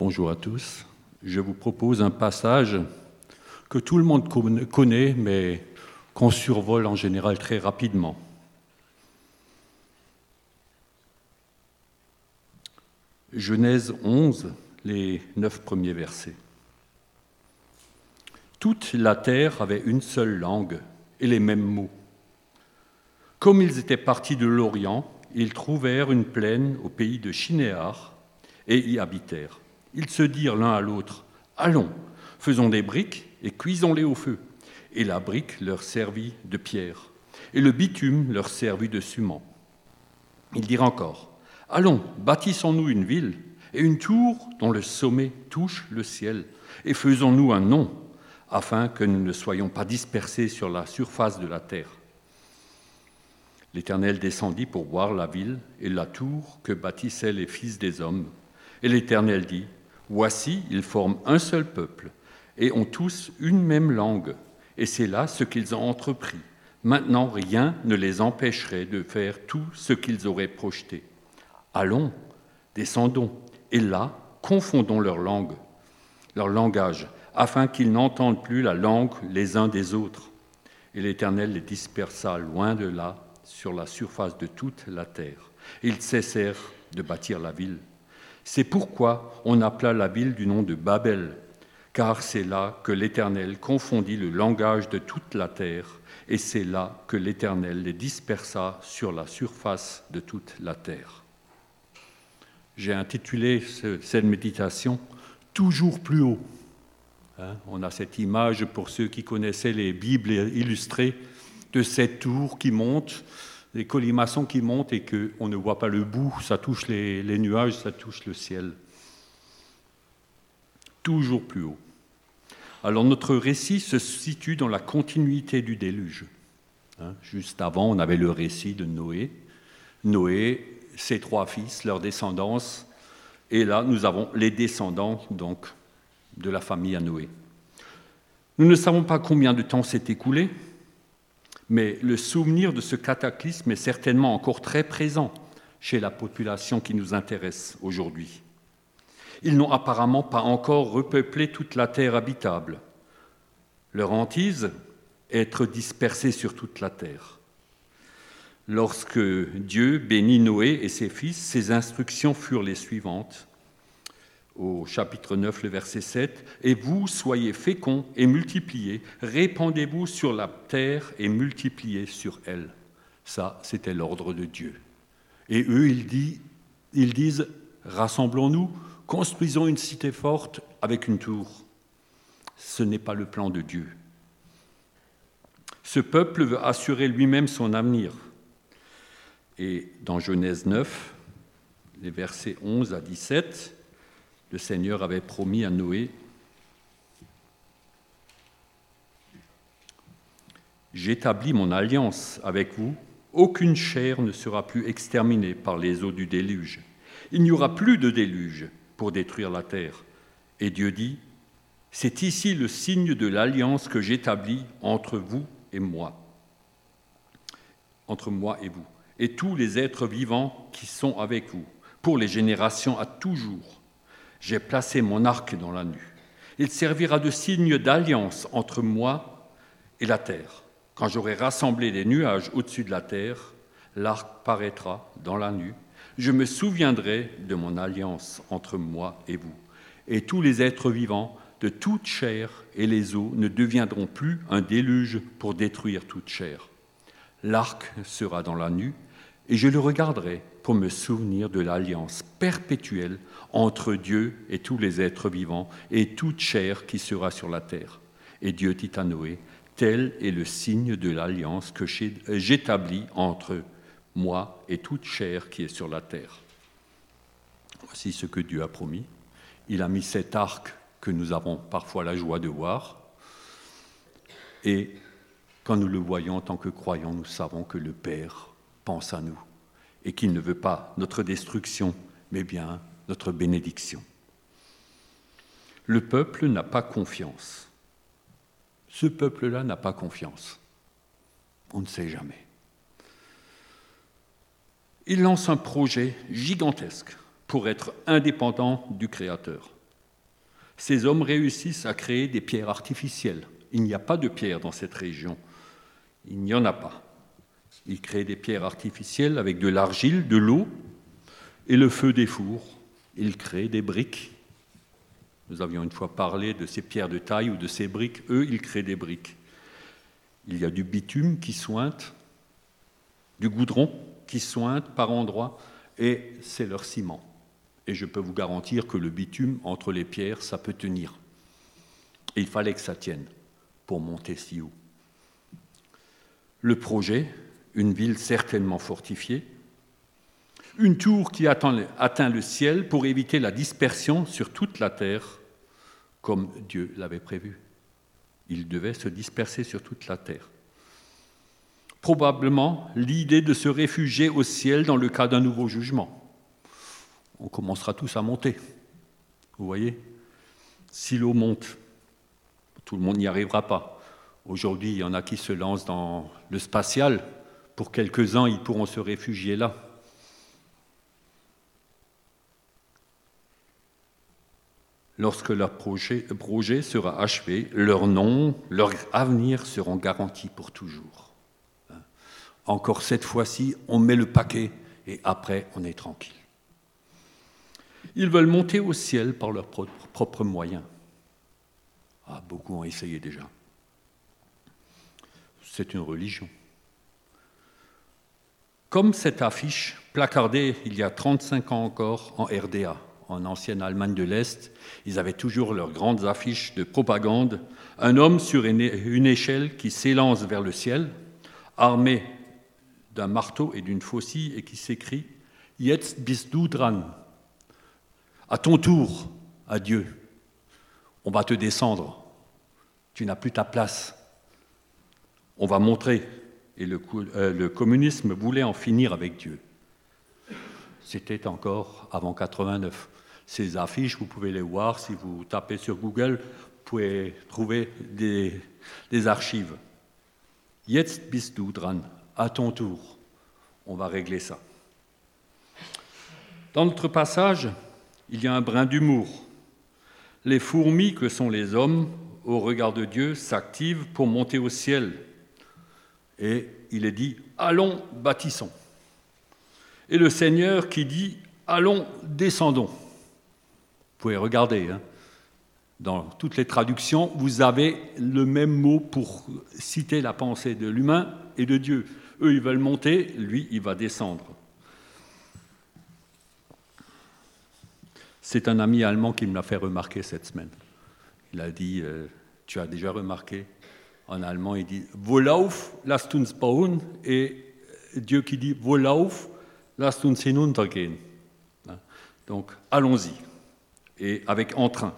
Bonjour à tous. Je vous propose un passage que tout le monde connaît, mais qu'on survole en général très rapidement. Genèse 11, les neuf premiers versets. Toute la terre avait une seule langue et les mêmes mots. Comme ils étaient partis de l'Orient, ils trouvèrent une plaine au pays de Chinéar et y habitèrent. Ils se dirent l'un à l'autre Allons, faisons des briques et cuisons-les au feu. Et la brique leur servit de pierre, et le bitume leur servit de ciment. Ils dirent encore Allons, bâtissons-nous une ville et une tour dont le sommet touche le ciel, et faisons-nous un nom, afin que nous ne soyons pas dispersés sur la surface de la terre. L'Éternel descendit pour voir la ville et la tour que bâtissaient les fils des hommes. Et l'Éternel dit, Voici, ils forment un seul peuple et ont tous une même langue. Et c'est là ce qu'ils ont entrepris. Maintenant, rien ne les empêcherait de faire tout ce qu'ils auraient projeté. Allons, descendons, et là, confondons leur langue, leur langage, afin qu'ils n'entendent plus la langue les uns des autres. Et l'Éternel les dispersa loin de là, sur la surface de toute la terre. Ils cessèrent de bâtir la ville. C'est pourquoi on appela la ville du nom de Babel, car c'est là que l'Éternel confondit le langage de toute la terre, et c'est là que l'Éternel les dispersa sur la surface de toute la terre. J'ai intitulé cette méditation Toujours plus haut. Hein, on a cette image pour ceux qui connaissaient les Bibles illustrées de cette tour qui monte, des colimaçons qui montent et qu'on ne voit pas le bout, ça touche les, nuages, ça touche le ciel. Toujours plus haut. Alors notre récit se situe dans la continuité du déluge. Hein, juste avant, on avait le récit de Noé. Noé, ses trois fils, leur descendance, et là, nous avons les descendants donc de la famille à Noé. Nous ne savons pas combien de temps s'est écoulé, mais le souvenir de ce cataclysme est certainement encore très présent chez la population qui nous intéresse aujourd'hui. Ils n'ont apparemment pas encore repeuplé toute la terre habitable. Leur hantise être dispersés sur toute la terre. Lorsque Dieu bénit Noé et ses fils, ses instructions furent les suivantes au chapitre 9, le verset 7, Et vous soyez féconds et multipliez, répandez-vous sur la terre et multipliez sur elle. Ça, c'était l'ordre de Dieu. Et eux, ils, ils disent Rassemblons-nous, construisons une cité forte avec une tour. Ce n'est pas le plan de Dieu. Ce peuple veut assurer lui-même son avenir. Et dans Genèse 9, les versets 11 à 17, le Seigneur avait promis à Noé J'établis mon alliance avec vous, aucune chair ne sera plus exterminée par les eaux du déluge. Il n'y aura plus de déluge pour détruire la terre. Et Dieu dit, C'est ici le signe de l'alliance que j'établis entre vous et moi, entre moi et vous, et tous les êtres vivants qui sont avec vous, pour les générations à toujours. J'ai placé mon arc dans la nuit. Il servira de signe d'alliance entre moi et la terre. Quand j'aurai rassemblé les nuages au-dessus de la terre, l'arc paraîtra dans la nuit. Je me souviendrai de mon alliance entre moi et vous. Et tous les êtres vivants de toute chair et les eaux ne deviendront plus un déluge pour détruire toute chair. L'arc sera dans la nuit, et je le regarderai pour me souvenir de l'alliance perpétuelle entre Dieu et tous les êtres vivants et toute chair qui sera sur la terre. Et Dieu dit à Noé, tel est le signe de l'alliance que j'établis entre moi et toute chair qui est sur la terre. Voici ce que Dieu a promis. Il a mis cet arc que nous avons parfois la joie de voir. Et quand nous le voyons en tant que croyants, nous savons que le Père pense à nous et qu'il ne veut pas notre destruction, mais bien notre bénédiction. Le peuple n'a pas confiance. Ce peuple-là n'a pas confiance. On ne sait jamais. Il lance un projet gigantesque pour être indépendant du Créateur. Ces hommes réussissent à créer des pierres artificielles. Il n'y a pas de pierres dans cette région. Il n'y en a pas. Ils créent des pierres artificielles avec de l'argile, de l'eau et le feu des fours. Ils créent des briques. Nous avions une fois parlé de ces pierres de taille ou de ces briques. Eux, ils créent des briques. Il y a du bitume qui sointe, du goudron qui sointe par endroits, et c'est leur ciment. Et je peux vous garantir que le bitume entre les pierres, ça peut tenir. Et il fallait que ça tienne pour monter si haut. Le projet, une ville certainement fortifiée, une tour qui atteint le ciel pour éviter la dispersion sur toute la terre, comme Dieu l'avait prévu. Il devait se disperser sur toute la terre. Probablement l'idée de se réfugier au ciel dans le cas d'un nouveau jugement. On commencera tous à monter. Vous voyez Si l'eau monte, tout le monde n'y arrivera pas. Aujourd'hui, il y en a qui se lancent dans le spatial. Pour quelques-uns, ils pourront se réfugier là. Lorsque leur projet, sera achevé, leur nom, leur avenir seront garantis pour toujours. Encore cette fois-ci, on met le paquet et après, on est tranquille. Ils veulent monter au ciel par leurs propres moyens. Ah, beaucoup ont essayé déjà. C'est une religion. Comme cette affiche placardée il y a 35 ans encore en RDA, en ancienne Allemagne de l'Est, ils avaient toujours leurs grandes affiches de propagande, un homme sur une échelle qui s'élance vers le ciel, armé d'un marteau et d'une faucille, et qui s'écrie Jetzt bist du dran. À ton tour, à Dieu, on va te descendre. Tu n'as plus ta place. On va montrer. Et le, euh, le communisme voulait en finir avec Dieu. C'était encore avant 89. Ces affiches, vous pouvez les voir si vous tapez sur Google, vous pouvez trouver des, des archives. Jetzt bist du dran, à ton tour. On va régler ça. Dans notre passage, il y a un brin d'humour. Les fourmis que sont les hommes, au regard de Dieu, s'activent pour monter au ciel. Et il est dit, allons, bâtissons. Et le Seigneur qui dit, allons, descendons pouvez regarder. Hein. Dans toutes les traductions, vous avez le même mot pour citer la pensée de l'humain et de Dieu. Eux, ils veulent monter, lui, il va descendre. C'est un ami allemand qui me l'a fait remarquer cette semaine. Il a dit, euh, tu as déjà remarqué, en allemand, il dit, Volauf, lasst uns bauen, et Dieu qui dit, Volauf, lasst uns hinuntergehen. Hein? Donc, allons-y et avec entrain.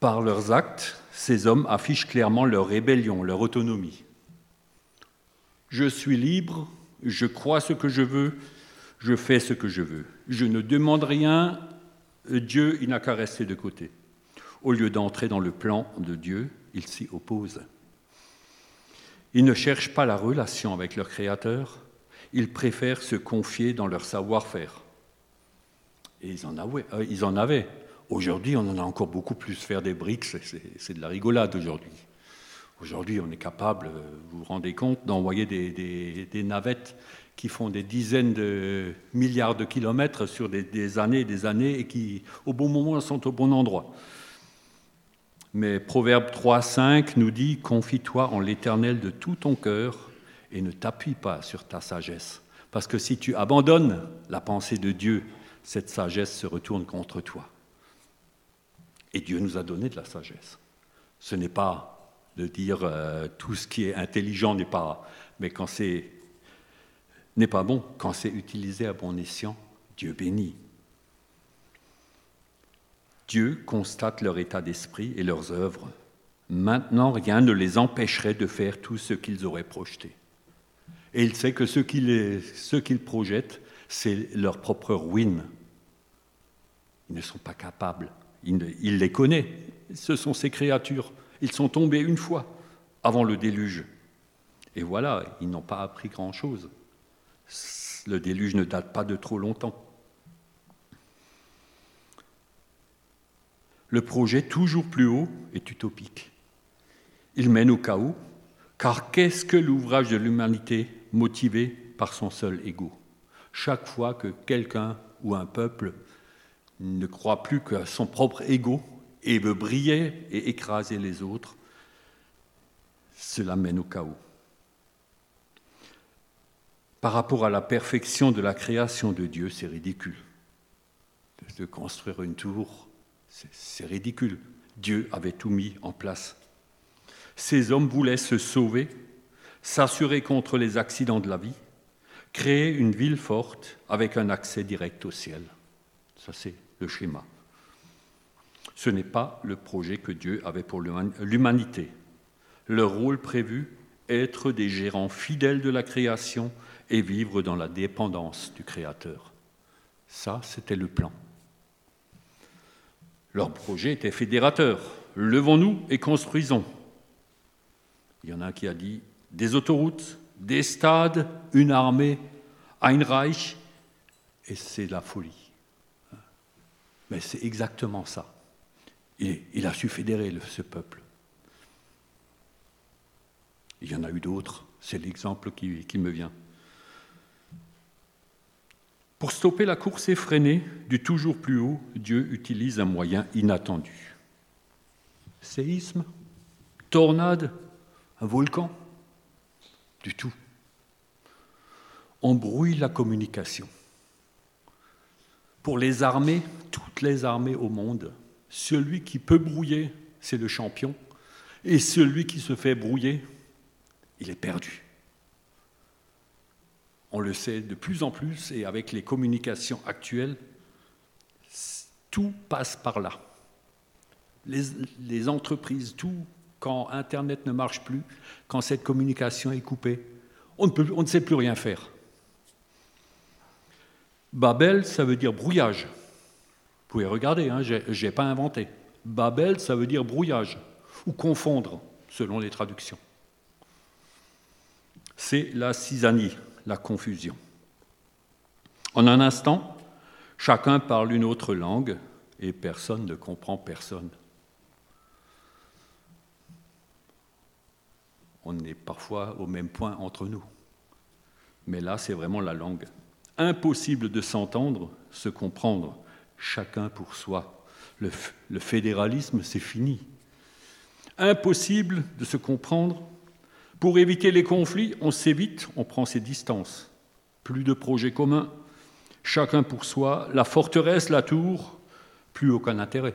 Par leurs actes, ces hommes affichent clairement leur rébellion, leur autonomie. Je suis libre, je crois ce que je veux, je fais ce que je veux. Je ne demande rien, Dieu, il n'a qu'à rester de côté. Au lieu d'entrer dans le plan de Dieu, ils s'y opposent. Ils ne cherchent pas la relation avec leur Créateur, ils préfèrent se confier dans leur savoir-faire. Et ils en avaient. Euh, avaient. Aujourd'hui, on en a encore beaucoup plus. Faire des briques, c'est de la rigolade aujourd'hui. Aujourd'hui, on est capable, euh, vous vous rendez compte, d'envoyer des, navettes qui font des dizaines de milliards de kilomètres sur des, années et des années et qui, au bon moment, sont au bon endroit. Mais Proverbe 3, 5 nous dit Confie-toi en l'éternel de tout ton cœur et ne t'appuie pas sur ta sagesse. Parce que si tu abandonnes la pensée de Dieu cette sagesse se retourne contre toi. Et Dieu nous a donné de la sagesse. Ce n'est pas de dire euh, tout ce qui est intelligent n'est pas, mais quand c'est n'est pas bon, quand c'est utilisé à bon escient, Dieu bénit. Dieu constate leur état d'esprit et leurs œuvres. Maintenant, rien ne les empêcherait de faire tout ce qu'ils auraient projeté. Et il sait que ce qu'ils projettent, c'est leur propre ruine. Ils ne sont pas capables. Il, les connaît. Ce sont ces créatures. Ils sont tombés une fois avant le déluge. Et voilà, ils n'ont pas appris grand-chose. Le déluge ne date pas de trop longtemps. Le projet toujours plus haut est utopique. Il mène au chaos, car qu'est-ce que l'ouvrage de l'humanité motivé par son seul ego? Chaque fois que quelqu'un ou un peuple ne croit plus qu'à son propre ego et veut briller et écraser les autres, cela mène au chaos. Par rapport à la perfection de la création de Dieu, c'est ridicule. De construire une tour, c'est ridicule. Dieu avait tout mis en place. Ces hommes voulaient se sauver, s'assurer contre les accidents de la vie, créer une ville forte avec un accès direct au ciel. Ça, c'est le schéma. Ce n'est pas le projet que Dieu avait pour l'humanité. Leur rôle prévu, être des gérants fidèles de la création et vivre dans la dépendance du Créateur. Ça, c'était le plan. Leur projet était fédérateur. Levons-nous et construisons. Il y en a un qui a dit des autoroutes, des stades, une armée, ein Reich, et c'est la folie. Mais c'est exactement ça. Il, a su fédérer ce peuple. Il y en a eu d'autres, c'est l'exemple qui me vient. Pour stopper la course effrénée du toujours plus haut, Dieu utilise un moyen inattendu. Séisme Tornade Un volcan Du tout. On brouille la communication. Pour les armées, toutes les armées au monde, celui qui peut brouiller, c'est le champion, et celui qui se fait brouiller, il est perdu. On le sait de plus en plus et avec les communications actuelles, tout passe par là. Les, entreprises, tout, quand Internet ne marche plus, quand cette communication est coupée, on ne, sait plus rien faire. Babel, ça veut dire brouillage. Vous pouvez regarder, hein, je n'ai pas inventé. Babel, ça veut dire brouillage, ou confondre, selon les traductions. C'est la cisanie, la confusion. En un instant, chacun parle une autre langue et personne ne comprend personne. On est parfois au même point entre nous. Mais là, c'est vraiment la langue. Impossible de s'entendre, se comprendre, chacun pour soi. Le, le fédéralisme, c'est fini. Impossible de se comprendre, pour éviter les conflits, on s'évite, on prend ses distances. Plus de projets communs, chacun pour soi, la forteresse, la tour, plus aucun intérêt.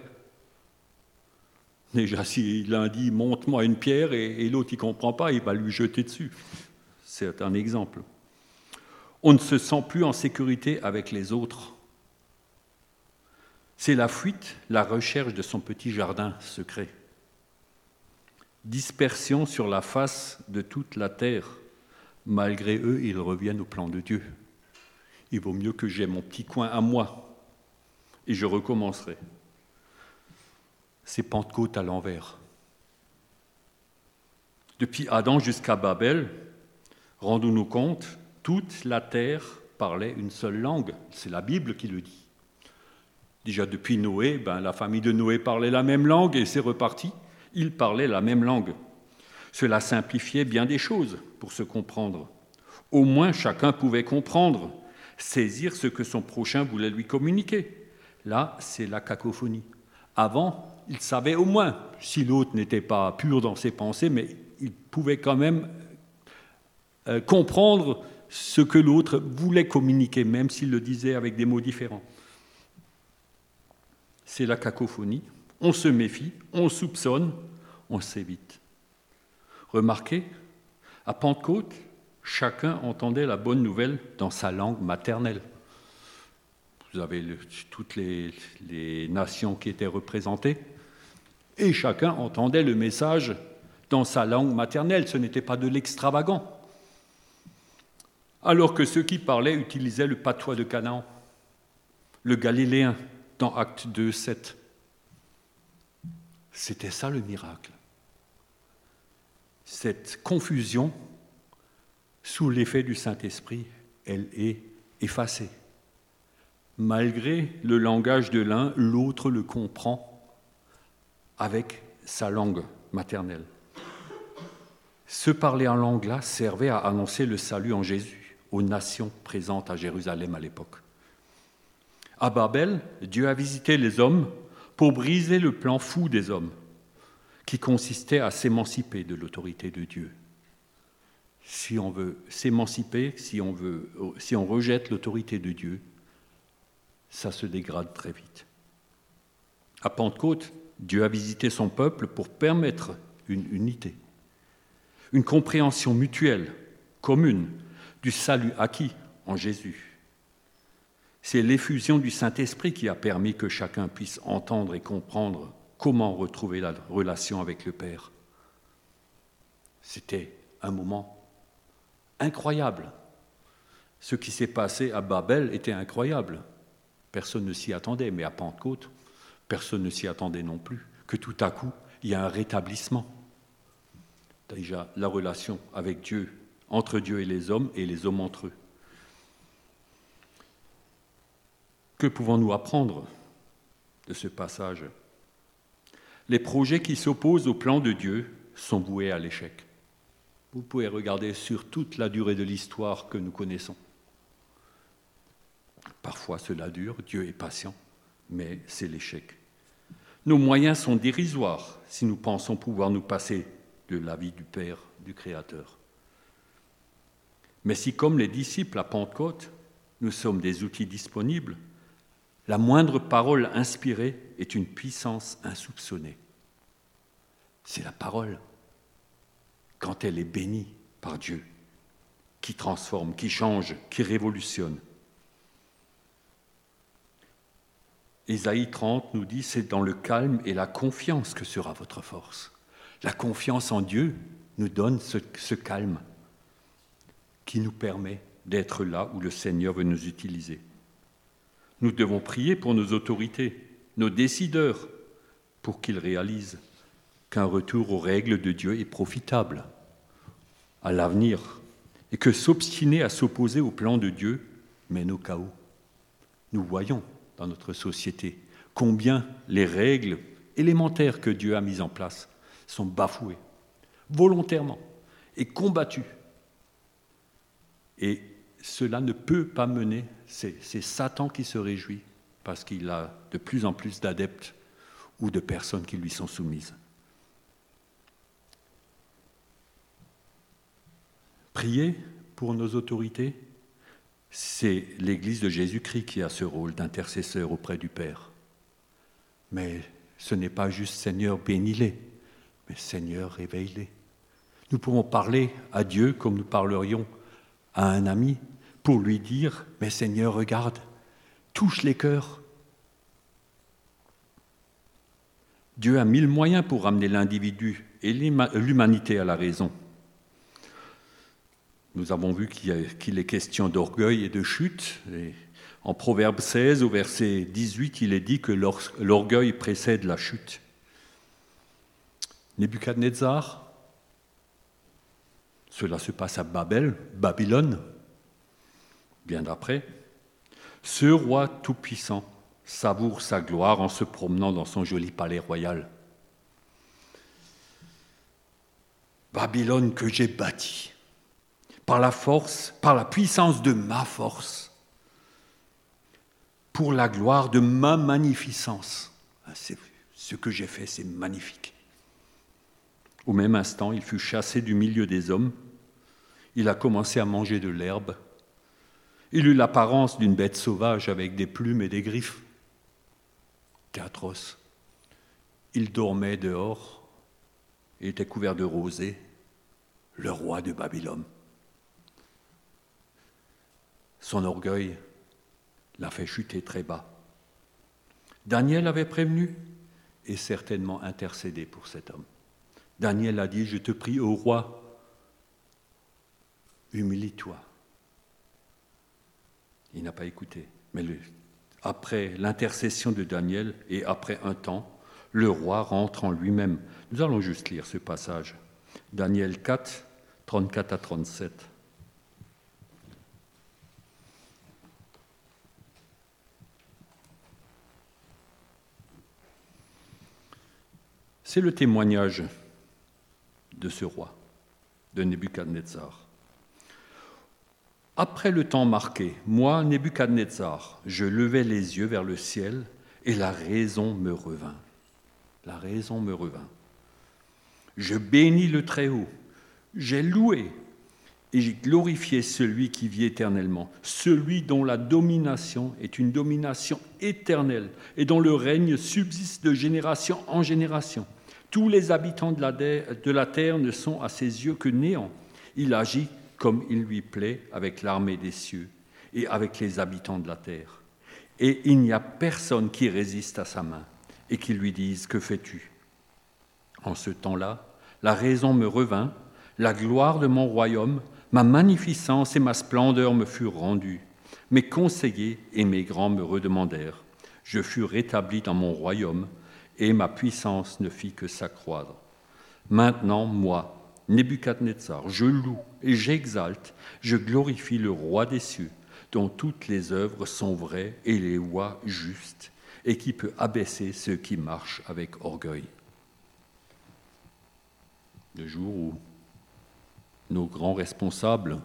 Déjà, si l'un dit monte-moi une pierre et, l'autre n'y comprend pas, il va lui jeter dessus. C'est un exemple. On ne se sent plus en sécurité avec les autres. C'est la fuite, la recherche de son petit jardin secret dispersion sur la face de toute la terre. Malgré eux, ils reviennent au plan de Dieu. Il vaut mieux que j'aie mon petit coin à moi et je recommencerai. C'est Pentecôte à l'envers. Depuis Adam jusqu'à Babel, rendons-nous compte, toute la terre parlait une seule langue. C'est la Bible qui le dit. Déjà depuis Noé, ben, la famille de Noé parlait la même langue et c'est reparti ils parlaient la même langue. Cela simplifiait bien des choses pour se comprendre. Au moins chacun pouvait comprendre, saisir ce que son prochain voulait lui communiquer. Là, c'est la cacophonie. Avant, il savait au moins, si l'autre n'était pas pur dans ses pensées, mais il pouvait quand même euh, comprendre ce que l'autre voulait communiquer, même s'il le disait avec des mots différents. C'est la cacophonie on se méfie, on soupçonne, on s'évite. Remarquez, à Pentecôte, chacun entendait la bonne nouvelle dans sa langue maternelle. Vous avez toutes les, les nations qui étaient représentées, et chacun entendait le message dans sa langue maternelle, ce n'était pas de l'extravagant. Alors que ceux qui parlaient utilisaient le patois de Canaan, le galiléen, dans Acte 2, 7. C'était ça le miracle. Cette confusion, sous l'effet du Saint-Esprit, elle est effacée. Malgré le langage de l'un, l'autre le comprend. avec sa langue maternelle. Ce parler en langue-là servait à annoncer le salut en Jésus aux nations présentes à Jérusalem à l'époque. À Babel, Dieu a visité les hommes pour briser le plan fou des hommes, qui consistait à s'émanciper de l'autorité de Dieu. Si on veut s'émanciper, si on, rejette l'autorité de Dieu, ça se dégrade très vite. À Pentecôte, Dieu a visité son peuple pour permettre une unité, une compréhension mutuelle, commune, du salut acquis en Jésus. C'est l'effusion du Saint-Esprit qui a permis que chacun puisse entendre et comprendre comment retrouver la relation avec le Père. C'était un moment incroyable. Ce qui s'est passé à Babel était incroyable. Personne ne s'y attendait, mais à Pentecôte, personne ne s'y attendait non plus, que tout à coup, il y a un rétablissement. Déjà, la relation avec Dieu, entre Dieu et les hommes, et les hommes entre eux. Que pouvons-nous apprendre de ce passage? Les projets qui s'opposent au plan de Dieu sont voués à l'échec. Vous pouvez regarder sur toute la durée de l'histoire que nous connaissons. Parfois cela dure, Dieu est patient, mais c'est l'échec. Nos moyens sont dérisoires si nous pensons pouvoir nous passer de la vie du Père, du Créateur. Mais si, comme les disciples à Pentecôte, nous sommes des outils disponibles, la moindre parole inspirée est une puissance insoupçonnée. C'est la parole, quand elle est bénie par Dieu, qui transforme, qui change, qui révolutionne. Ésaïe 30 nous dit, c'est dans le calme et la confiance que sera votre force. La confiance en Dieu nous donne ce, ce calme qui nous permet d'être là où le Seigneur veut nous utiliser. Nous devons prier pour nos autorités, nos décideurs, pour qu'ils réalisent qu'un retour aux règles de Dieu est profitable à l'avenir et que s'obstiner à s'opposer au plan de Dieu mène au chaos. Nous voyons dans notre société, combien les règles élémentaires que Dieu a mises en place sont bafouées, volontairement, et combattues. Cela ne peut pas mener, c'est Satan qui se réjouit, parce qu'il a de plus en plus d'adeptes ou de personnes qui lui sont soumises. Prier pour nos autorités, c'est l'Église de Jésus-Christ qui a ce rôle d'intercesseur auprès du Père. Mais ce n'est pas juste Seigneur, bénis-les, mais Seigneur, réveille-les. Nous pouvons parler à Dieu comme nous parlerions à un ami pour lui dire, mais Seigneur, regarde, touche les cœurs. Dieu a mille moyens pour ramener l'individu et l'humanité à la raison. Nous avons vu qu'il est question d'orgueil et de chute. en Proverbe 16, au verset 18, il est dit que l'orgueil précède la chute. Nebuchadnezzar, cela se passe à Babel, Babylone, bien d'après. Ce roi tout-puissant savoure sa gloire en se promenant dans son joli palais royal. Babylone que j'ai bâti par la force, par la puissance de ma force, pour la gloire de ma magnificence. Ah, ce que j'ai fait, c'est magnifique. Au même instant, il fut chassé du milieu des hommes. Il a commencé à manger de l'herbe. Il eut l'apparence d'une bête sauvage avec des plumes et des griffes. C'était Il dormait dehors. Il était couvert de rosée, le roi de Babylone. Son orgueil l'a fait chuter très bas. Daniel avait prévenu et certainement intercédé pour cet homme. Daniel a dit, je te prie au roi, humilie-toi. Il n'a pas écouté. Mais après l'intercession de Daniel et après un temps, le roi rentre en lui-même. Nous allons juste lire ce passage. Daniel 4, 34 à 37. C'est le témoignage de ce roi, de Nebuchadnezzar. Après le temps marqué, moi, Nebuchadnezzar, je levai les yeux vers le ciel et la raison me revint. La raison me revint. Je bénis le Très-Haut, j'ai loué et j'ai glorifié celui qui vit éternellement, celui dont la domination est une domination éternelle et dont le règne subsiste de génération en génération. Tous les habitants de la, terre ne sont à ses yeux que néant. Il agit comme il lui plaît avec l'armée des cieux et avec les habitants de la terre. Et il n'y a personne qui résiste à sa main et qui lui dise Que fais-tu? En ce temps-là, la raison me revint, la gloire de mon royaume, ma magnificence et ma splendeur me furent rendues. Mes conseillers et mes grands me redemandèrent. Je fus rétabli dans mon royaume et ma puissance ne fit que s'accroître. Maintenant, moi, Nebuchadnezzar, je loue et j'exalte, je glorifie le roi des cieux, dont toutes les œuvres sont vraies et les lois justes, et qui peut abaisser ceux qui marchent avec orgueil. Le jour où nos grands responsables,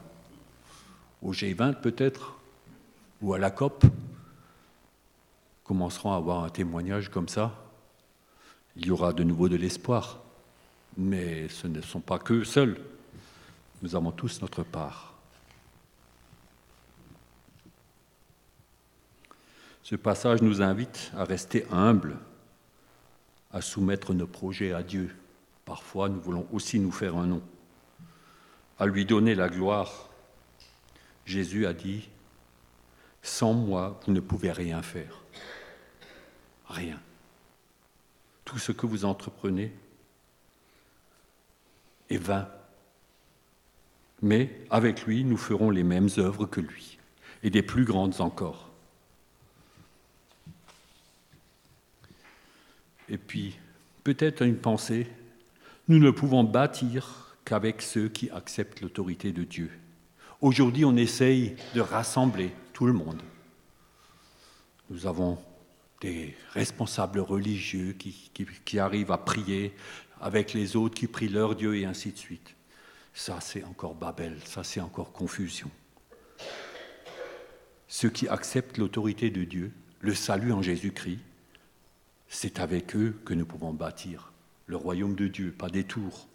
au G20 peut-être, ou à la COP, commenceront à avoir un témoignage comme ça, il y aura de nouveau de l'espoir mais ce ne sont pas qu'eux seuls. Nous avons tous notre part. Ce passage nous invite à rester humbles, à soumettre nos projets à Dieu. Parfois, nous voulons aussi nous faire un nom, à lui donner la gloire. Jésus a dit, sans moi, vous ne pouvez rien faire. Rien. Tout ce que vous entreprenez, et vain. Mais avec lui, nous ferons les mêmes œuvres que lui, et des plus grandes encore. Et puis, peut-être une pensée, nous ne pouvons bâtir qu'avec ceux qui acceptent l'autorité de Dieu. Aujourd'hui, on essaye de rassembler tout le monde. Nous avons des responsables religieux qui, qui arrivent à prier avec les autres qui prient leur Dieu et ainsi de suite. Ça, c'est encore Babel, ça, c'est encore confusion. Ceux qui acceptent l'autorité de Dieu, le salut en Jésus-Christ, c'est avec eux que nous pouvons bâtir le royaume de Dieu, pas des tours.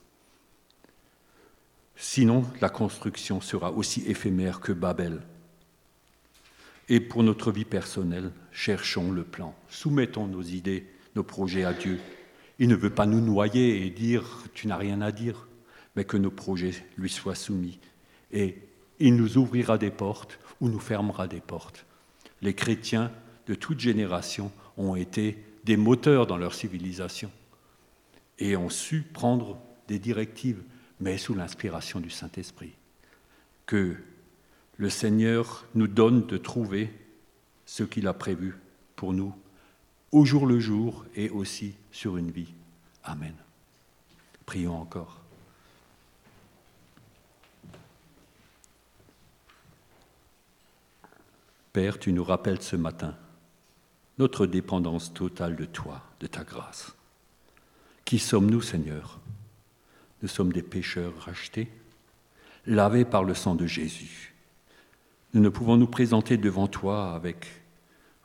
Sinon, la construction sera aussi éphémère que Babel. Et pour notre vie personnelle, cherchons le plan, soumettons nos idées, nos projets à Dieu il ne veut pas nous noyer et dire tu n'as rien à dire, mais que nos projets lui soient soumis. Et il nous ouvrira des portes ou nous fermera des portes. Les chrétiens de toute génération ont été des moteurs dans leur civilisation et ont su prendre des directives, mais sous l'inspiration du Saint-Esprit. Que le Seigneur nous donne de trouver ce qu'il a prévu pour nous au jour le jour et aussi sur une vie. Amen. Prions encore. Père, tu nous rappelles ce matin notre dépendance totale de toi, de ta grâce. Qui sommes-nous, Seigneur? Nous sommes des pécheurs rachetés, lavés par le sang de Jésus. Nous ne pouvons nous présenter devant toi avec,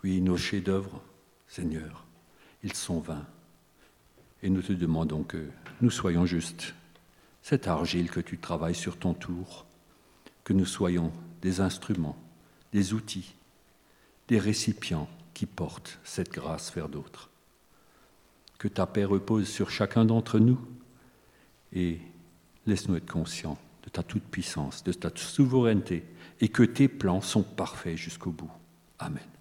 oui, nos chefs-d'œuvre, Seigneur, ils sont vains. Et nous te demandons que nous soyons justes. Cette argile que tu travailles sur ton tour, que nous soyons des instruments, des outils, des récipients qui portent cette grâce vers d'autres. Que ta paix repose sur chacun d'entre nous et laisse-nous être conscients de ta toute-puissance, de ta souveraineté et que tes plans sont parfaits jusqu'au bout. Amen.